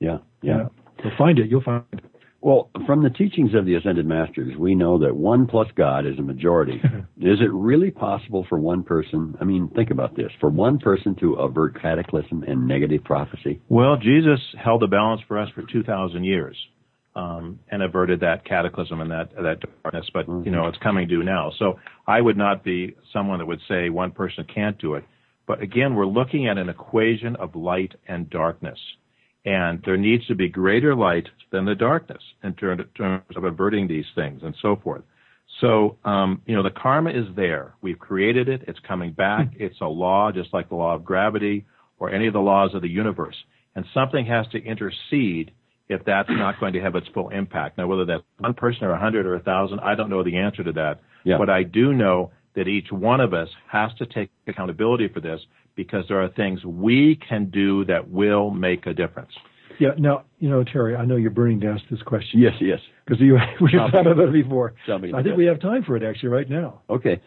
Yeah, yeah.
So find it. You'll find it.
Well, from the teachings of the Ascended Masters, we know that one plus God is a majority. [LAUGHS] is it really possible for one person, I mean, think about this, for one person to avert cataclysm and negative prophecy?
Well, Jesus held the balance for us for 2,000 years. Um, and averted that cataclysm and that that darkness, but you know it's coming due now. So I would not be someone that would say one person can't do it. But again, we're looking at an equation of light and darkness. And there needs to be greater light than the darkness in terms of averting these things and so forth. So, um, you know, the karma is there. We've created it. It's coming back. It's a law, just like the law of gravity or any of the laws of the universe. And something has to intercede if that's not going to have its full impact. Now, whether that's one person or a hundred or a thousand, I don't know the answer to that.
Yeah.
But I do know that each one of us has to take accountability for this because there are things we can do that will make a difference.
Yeah. Now, you know, Terry, I know you're burning to ask this question.
Yes, yes.
Because you [LAUGHS] we've thought about it before.
Tell me
I think we have time for it actually right now.
Okay.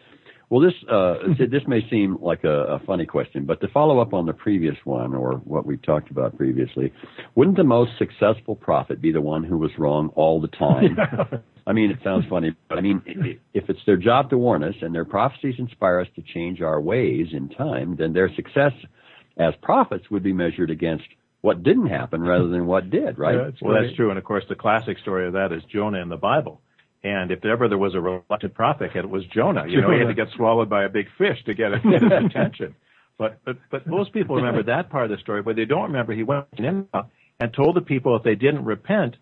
Well, this uh, this may seem like a, a funny question, but to follow up on the previous one or what we talked about previously, wouldn't the most successful prophet be the one who was wrong all the time? [LAUGHS] I mean, it sounds funny, but I mean, if it's their job to warn us and their prophecies inspire us to change our ways in time, then their success as prophets would be measured against what didn't happen rather than what did, right?
Yeah, it's
Well, that's true. And of course, the classic story of that is Jonah in the Bible. And if ever there was a reluctant prophet, it was Jonah. You know, he had to get swallowed by a big fish to get, get his [LAUGHS] attention. But, but, but most people remember that part of the story, but they don't remember he went to Nineveh and told the people if they didn't repent,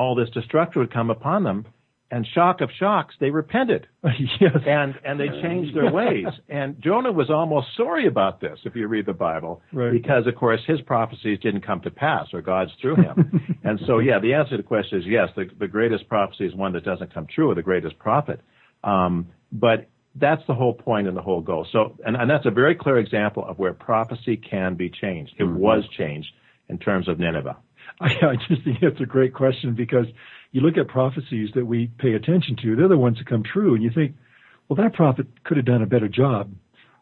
all this destruction would come upon them. And shock of shocks, they repented [LAUGHS]
yes.
and and they changed their ways. And Jonah was almost sorry about this, if you read the Bible,
Right.
because of course his prophecies didn't come to pass, or God's through him. [LAUGHS] and so, yeah, the answer to the question is yes. The, the greatest prophecy is one that doesn't come true, or the greatest prophet. Um, but that's the whole point and the whole goal. So, and, and that's a very clear example of where prophecy can be changed. It was changed in terms of Nineveh. [LAUGHS]
I, I just think it's a great question because you look at prophecies that we pay attention to, they're the ones that come true, and you think, well, that prophet could have done a better job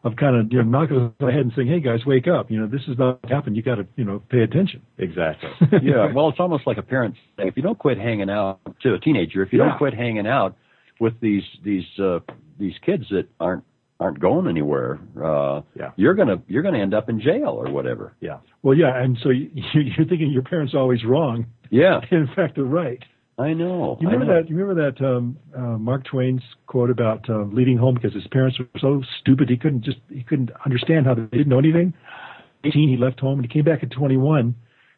of kind of you know knocking on the head and saying, hey guys, wake up, you know, this is not happened. You got to you know pay attention.
Exactly. [LAUGHS]
yeah, well, it's almost like a parent saying, if you don't quit hanging out to a teenager, if you
Yeah.
don't quit hanging out with these these uh, these kids that aren't aren't going anywhere, uh,
Yeah.
you're gonna you're gonna end up in jail or whatever.
yeah.
Well, yeah, and so you, [LAUGHS] you're thinking your parents are always wrong.
Yeah, [LAUGHS]
In fact, they're right.
I know.
You remember
know.
that? You remember that um, uh, Mark Twain's quote about uh, leaving home because his parents were so stupid he couldn't just he couldn't understand how they didn't know anything. Eighteen, he left home and he came back at 21.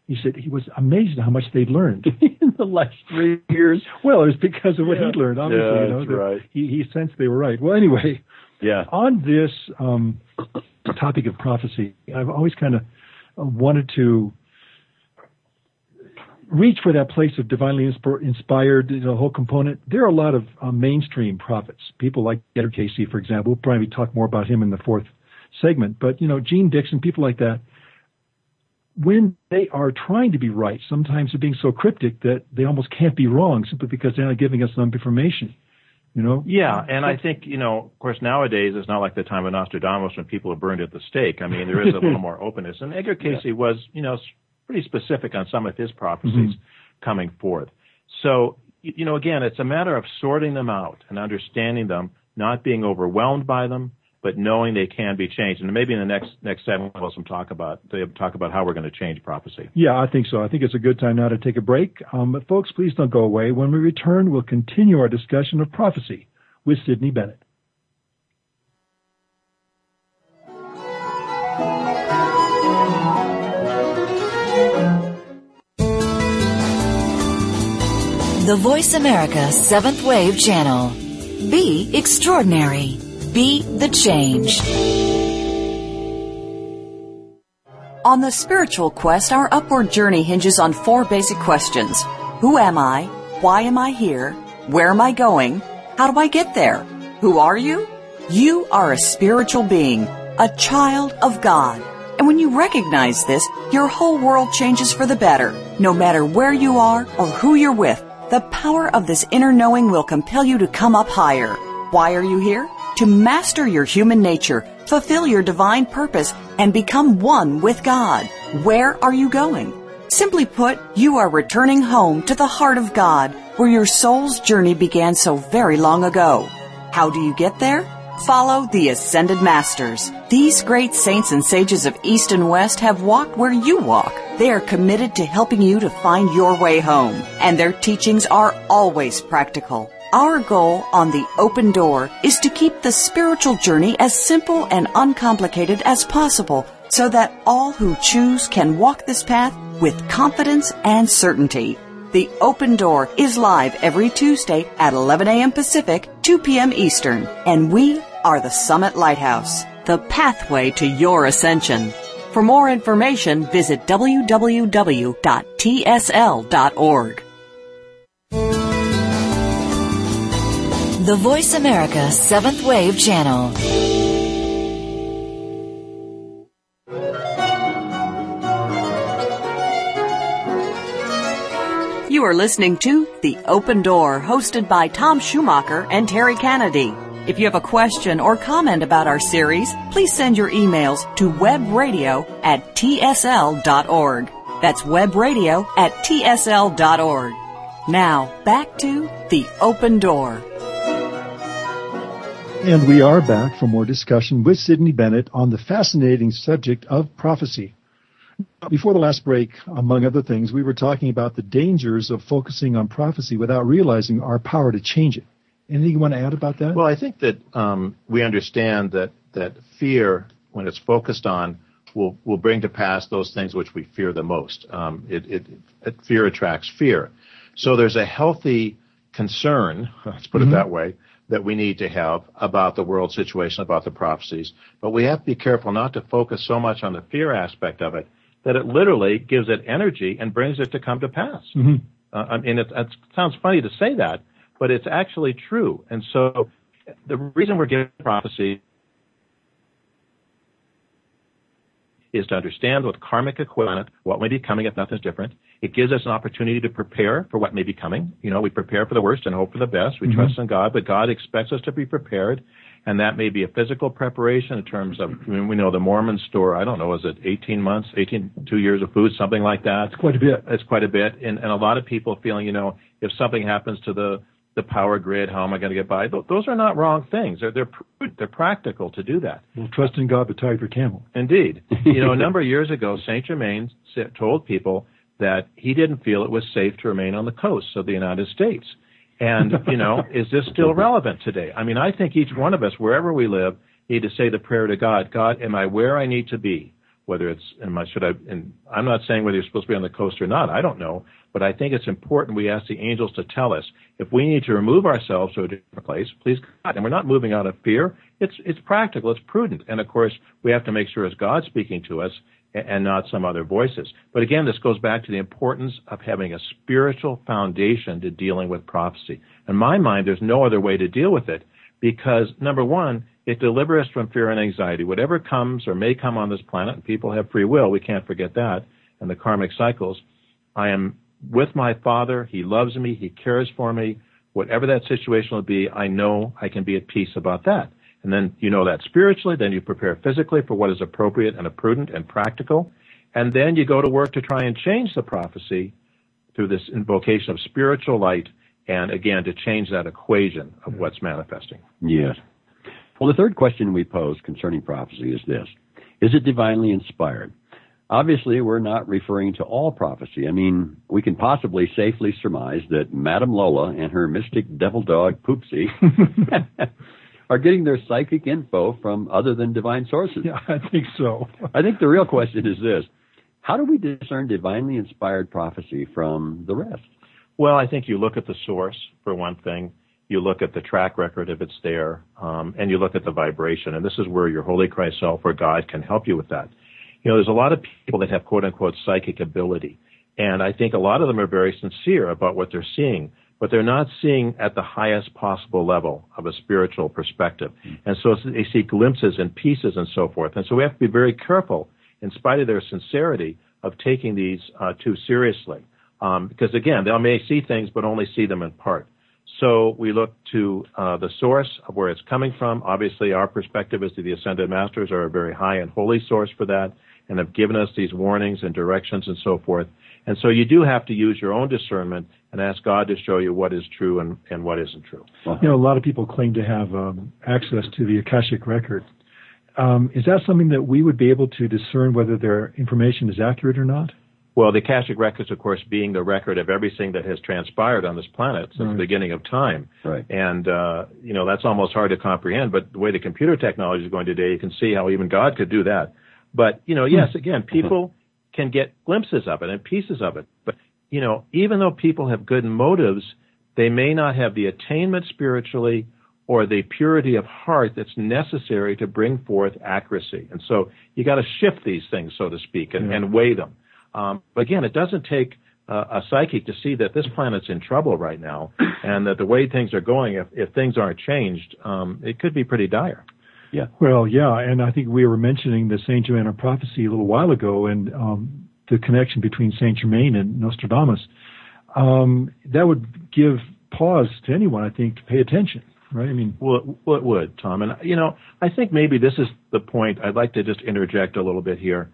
He said he was amazed at how much they'd learned. [LAUGHS]
in the last three years.
well, it was because of what
Yeah.
he'd learned. Obviously,
Yeah,
you know,
that's
that
right.
he he sensed they were right. Well, anyway,
Yeah.
on this um, topic of prophecy, I've always kind of wanted to reach for that place of divinely insp- inspired, know, whole component. There are a lot of uh, mainstream prophets, people like Edgar Cayce, for example. We'll probably talk more about him in the fourth segment. But you know, Jeane Dixon, people like that. When they are trying to be right, sometimes they're being so cryptic that they almost can't be wrong simply because they're not giving us enough information. You know?
Yeah, and I think, you know, of course, nowadays it's not like the time of Nostradamus when people are burned at the stake. I mean, there is a little [LAUGHS] more openness. And Edgar Cayce was, you know, pretty specific on some of his prophecies mm-hmm. coming forth. So, you know, again, it's a matter of sorting them out and understanding them, not being overwhelmed by them, but knowing they can be changed. And maybe in the next next segment we'll some talk about they talk about how we're going to change prophecy.
Yeah, I think so. I think it's a good time now to take a break. Um, but folks, please don't go away. When we return, we'll continue our discussion of prophecy with Sydney Bennett.
The Voice America Seventh Wave Channel. Be extraordinary. Be the change.
On the spiritual quest, our upward journey hinges on four basic questions. Who am I? Why am I here? Where am I going? How do I get there? Who are you? You are a spiritual being, a child of God. And when you recognize this, your whole world changes for the better. No matter where you are or who you're with, the power of this inner knowing will compel you to come up higher. Why are you here? To master your human nature, fulfill your divine purpose, and become one with God. Where are you going? Simply put, you are returning home to the heart of God, where your soul's journey began so very long ago. How do you get there? Follow the Ascended Masters. These great saints and sages of East and West have walked where you walk. They are committed to helping you to find your way home, and their teachings are always practical. Our goal on the open door is to keep the spiritual journey as simple and uncomplicated as possible so that all who choose can walk this path with confidence and certainty. The Open Door is live every Tuesday at 11 a.m. Pacific, 2 p.m. Eastern, and we are the Summit Lighthouse, the pathway to your ascension. For more information, visit www.tsl.org.
The Voice America Seventh Wave Channel.
You are listening to The Open Door, hosted by Tom Schumacher and Terry Kennedy. If you have a question or comment about our series, please send your emails to webradio at tsl.org. That's webradio at tsl.org. Now, back to The Open Door.
And we are back for more discussion with Sidney Bennett on the fascinating subject of prophecy. Before the last break, among other things, we were talking about the dangers of focusing on prophecy without realizing our power to change it. Anything you want to add about that?
Well, I think that um, we understand that that fear, when it's focused on, will will bring to pass those things which we fear the most. Um, it, it, it, fear attracts fear, so there's a healthy concern. [LAUGHS] Let's put mm-hmm. it that way. That we need to have about the world situation, about the prophecies, but we have to be careful not to focus so much on the fear aspect of it that it literally gives it energy and brings it to come to pass. Mm-hmm. Uh, I mean, it, it sounds funny to say that, but it's actually true. And so the reason we're given prophecy is to understand what karmic equivalent, what may be coming if nothing's different. It gives us an opportunity to prepare for what may be coming. You know, we prepare for the worst and hope for the best. We mm-hmm. trust in God, but God expects us to be prepared and that may be a physical preparation in terms of I mean, we know the Mormon store I don't know is it 18 months 18 two years of food something like that
it's quite a bit
it's quite a bit and, and a lot of people feeling you know if something happens to the the power grid how am I going to get by? Those are not wrong things. They're they're they're practical to do that.
Well trust in God but tie your camel.
Indeed. You know a [LAUGHS] number of years ago Saint Germain told people that he didn't feel it was safe to remain on the coast of the United States. And, you know, [LAUGHS] is this still relevant today? I mean, I think each one of us, wherever we live, need to say the prayer to God, God, am I where I need to be? Whether it's, am I, should I, and I'm not saying whether you're supposed to be on the coast or not, I don't know, but I think it's important we ask the angels to tell us if we need to remove ourselves to a different place, please God. And we're not moving out of fear. It's, it's practical, it's prudent. And of course, we have to make sure it's God speaking to us and not some other voices. But again, this goes back to the importance of having a spiritual foundation to dealing with prophecy. In my mind, there's no other way to deal with it because number one, it delivers us from fear and anxiety. Whatever comes or may come on this planet, people have free will. We can't forget that and the karmic cycles. I am with my father. He loves me. He cares for me. Whatever that situation will be, I know I can be at peace about that. And then you know that spiritually, then you prepare physically for what is appropriate and prudent and practical. And then you go to work to try and change the prophecy through this invocation of spiritual light and again to change that equation of what's manifesting.
Yes. Well, the third question we pose concerning prophecy is this. Is it divinely inspired? Obviously, we're not referring to all prophecy. I mean, we can possibly safely surmise that Madame Lola and her mystic devil dog Poopsie [LAUGHS] are getting their psychic info from other than divine sources.
Yeah, I think so.
I think the real question is this. How do we discern divinely inspired prophecy from the rest?
Well, I think you look at the source for one thing. You look at the track record if it's there, um, and you look at the vibration. And this is where your Holy Christ self or God can help you with that. You know, there's a lot of people that have quote unquote psychic ability. And I think a lot of them are very sincere about what they're seeing, but they're not seeing at the highest possible level of a spiritual perspective. Mm-hmm. And so they see glimpses and pieces and so forth. And so we have to be very careful, in spite of their sincerity, of taking these uh, too seriously. Um, because again, they may see things, but only see them in part. So we look to uh, the source of where it's coming from. Obviously, our perspective is that the ascended masters are a very high and holy source for that and have given us these warnings and directions and so forth. And so you do have to use your own discernment and ask God to show you what is true and, and what isn't true.
You know, a lot of people claim to have um, access to the Akashic record. Um, is that something that we would be able to discern whether their information is accurate or not?
Well, the Akashic records, of course, being the record of everything that has transpired on this planet since right. the beginning of time.
Right.
And, uh, you know, that's almost hard to comprehend, but the way the computer technology is going today, you can see how even God could do that. But, you know, yes, hmm. again, people can get glimpses of it and pieces of it. But, you know, even though people have good motives, they may not have the attainment spiritually or the purity of heart that's necessary to bring forth accuracy. And so you got to shift these things, so to speak, and, yeah. and weigh them. Um, but again, it doesn't take uh, a psychic to see that this planet's in trouble right now, and that the way things are going, if, if things aren't changed, um, it could be pretty dire.
Yeah. Well, yeah, and I think we were mentioning the Saint Germain prophecy a little while ago, and um, the connection between Saint Germain and Nostradamus. Um, that would give pause to anyone, I think, to pay attention. Right? I mean,
well, well, it would, Tom. And you know, I think maybe this is the point. I'd like to just interject a little bit here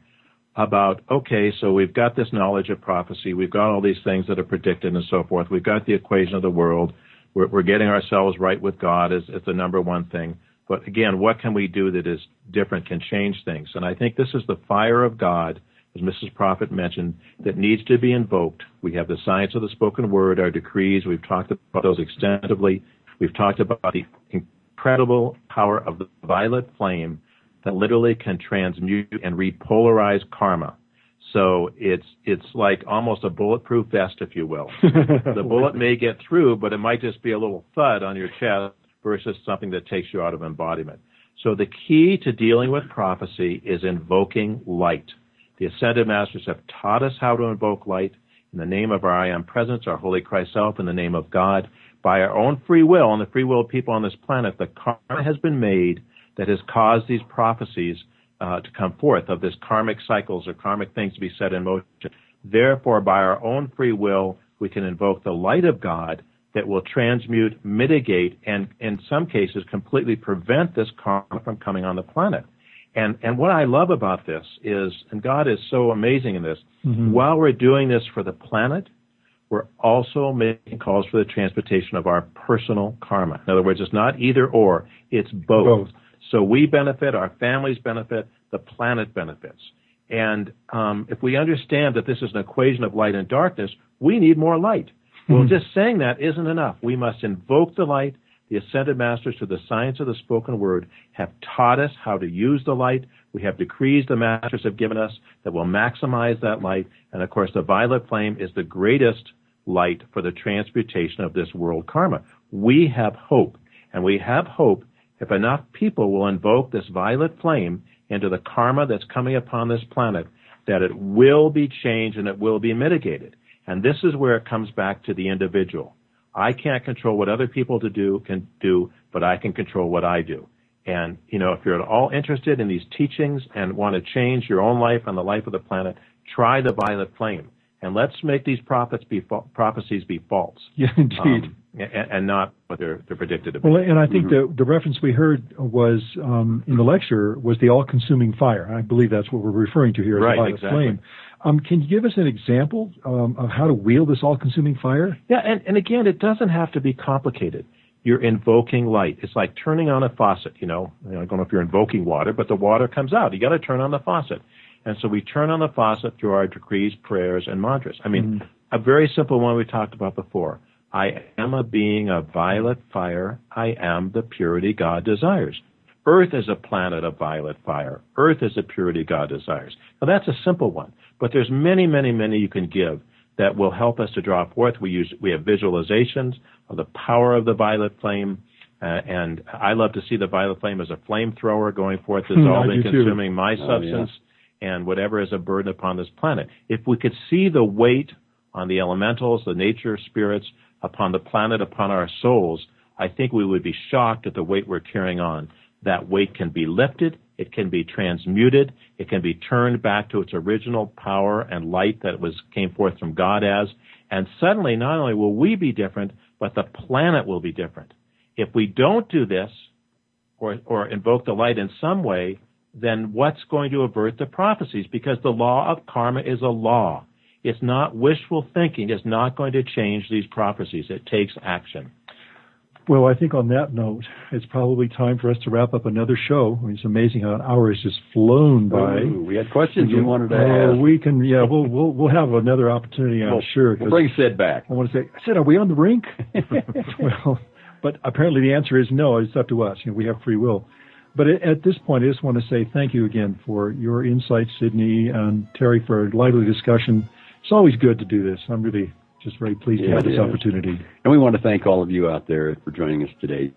about okay, so we've got this knowledge of prophecy, we've got all these things that are predicted and so forth. We've got the equation of the world. We're, we're getting ourselves right with God as, as the number one thing. But again, what can we do that is different, can change things? And I think this is the fire of God, as Mrs. Prophet mentioned, that needs to be invoked. We have the science of the spoken word, our decrees. We've talked about those extensively. We've talked about the incredible power of the violet flame that literally can transmute and repolarize karma. So it's it's like almost a bulletproof vest, if you will. [LAUGHS] the bullet may get through, but it might just be a little thud on your chest versus something that takes you out of embodiment. So the key to dealing with prophecy is invoking light. The Ascended Masters have taught us how to invoke light in the name of our I Am Presence, our Holy Christ Self, in the name of God. By our own free will and the free will of people on this planet, the karma has been made that has caused these prophecies uh, to come forth of this karmic cycles or karmic things to be set in motion. Therefore, by our own free will, we can invoke the light of God that will transmute, mitigate, and in some cases completely prevent this karma from coming on the planet. And, and what I love about this is, and God is so amazing in this, mm-hmm. while we're doing this for the planet, we're also making calls for the transmutation of our personal karma. In other words, it's not either or, it's both. both. So we benefit, our families benefit, the planet benefits. And um, if we understand that this is an equation of light and darkness, we need more light. Well, hmm. just saying that isn't enough. We must invoke the light. The ascended masters to the science of the spoken word have taught us how to use the light. We have decrees the masters have given us that will maximize that light. And of course, the violet flame is the greatest light for the transmutation of this world karma. We have hope. And we have hope if enough people will invoke this violet flame into the karma that's coming upon this planet, that it will be changed and it will be mitigated. And this is where it comes back to the individual. I can't control what other people to do can do, but I can control what I do. And, you know, if you're at all interested in these teachings and want to change your own life and the life of the planet, try the violet flame. And let's make these prophets be prophecies be false. [LAUGHS]
Yeah, indeed. Um,
and, and, not what they're, they're predicted to be.
Well, and I think mm-hmm. the, the reference we heard was um, in the lecture was the all-consuming fire. I believe that's what we're referring to here
right,
the violet
exactly.
flame. Um, can you give us an example um, of how to wield this all-consuming fire?
Yeah, and, and again, it doesn't have to be complicated. You're invoking light. It's like turning on a faucet. You know, I don't know if you're invoking water, but the water comes out. You got to turn on the faucet, and so we turn on the faucet through our decrees, prayers, and mantras. I mean, mm-hmm. a very simple one we talked about before. I am a being of violet fire. I am the purity God desires. Earth is a planet of violet fire. Earth is a purity God desires. Now that's a simple one. But there's many, many, many you can give that will help us to draw forth. We use we have visualizations of the power of the violet flame. Uh, and I love to see the violet flame as a flamethrower going forth, [LAUGHS] dissolving, consuming my oh, substance yeah. and whatever is a burden upon this planet. If we could see the weight on the elementals, the nature spirits, upon the planet, upon our souls, I think we would be shocked at the weight we're carrying on. That weight can be lifted, it can be transmuted, it can be turned back to its original power and light that was came forth from God as, and suddenly not only will we be different, but the planet will be different. If we don't do this, or, or invoke the light in some way, then what's going to avert the prophecies? Because the law of karma is a law. It's not wishful thinking. It's not going to change these prophecies. It takes action.
Well, I think on that note, it's probably time for us to wrap up another show. I mean, it's amazing how an hour has just flown by.
Ooh, we had questions we, you wanted to uh, ask.
We can, yeah, we'll we'll we'll have another opportunity, I'm
we'll,
sure.
We'll bring Sid back.
I want to say, Sid, are we on the rink? [LAUGHS] well, but apparently the answer is no. It's up to us. You know, we have free will. But at this point, I just want to say thank you again for your insights, Sidney and Terry, for a lively discussion. It's always good to do this. I'm really just very pleased yeah, to have this opportunity.
And we want to thank all of you out there for joining us today.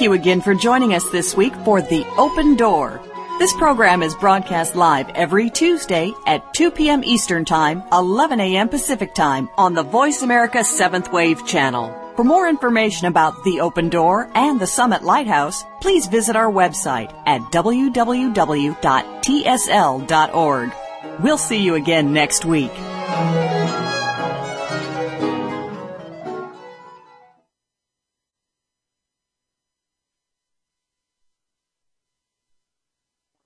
Thank you again for joining us this week for The Open Door. This program is broadcast live every Tuesday at 2 p.m. Eastern Time, 11 a.m. Pacific Time on the Voice America 7th Wave channel. For more information about The Open Door and the Summit Lighthouse, please visit our website at www.tsl.org. We'll see you again next week.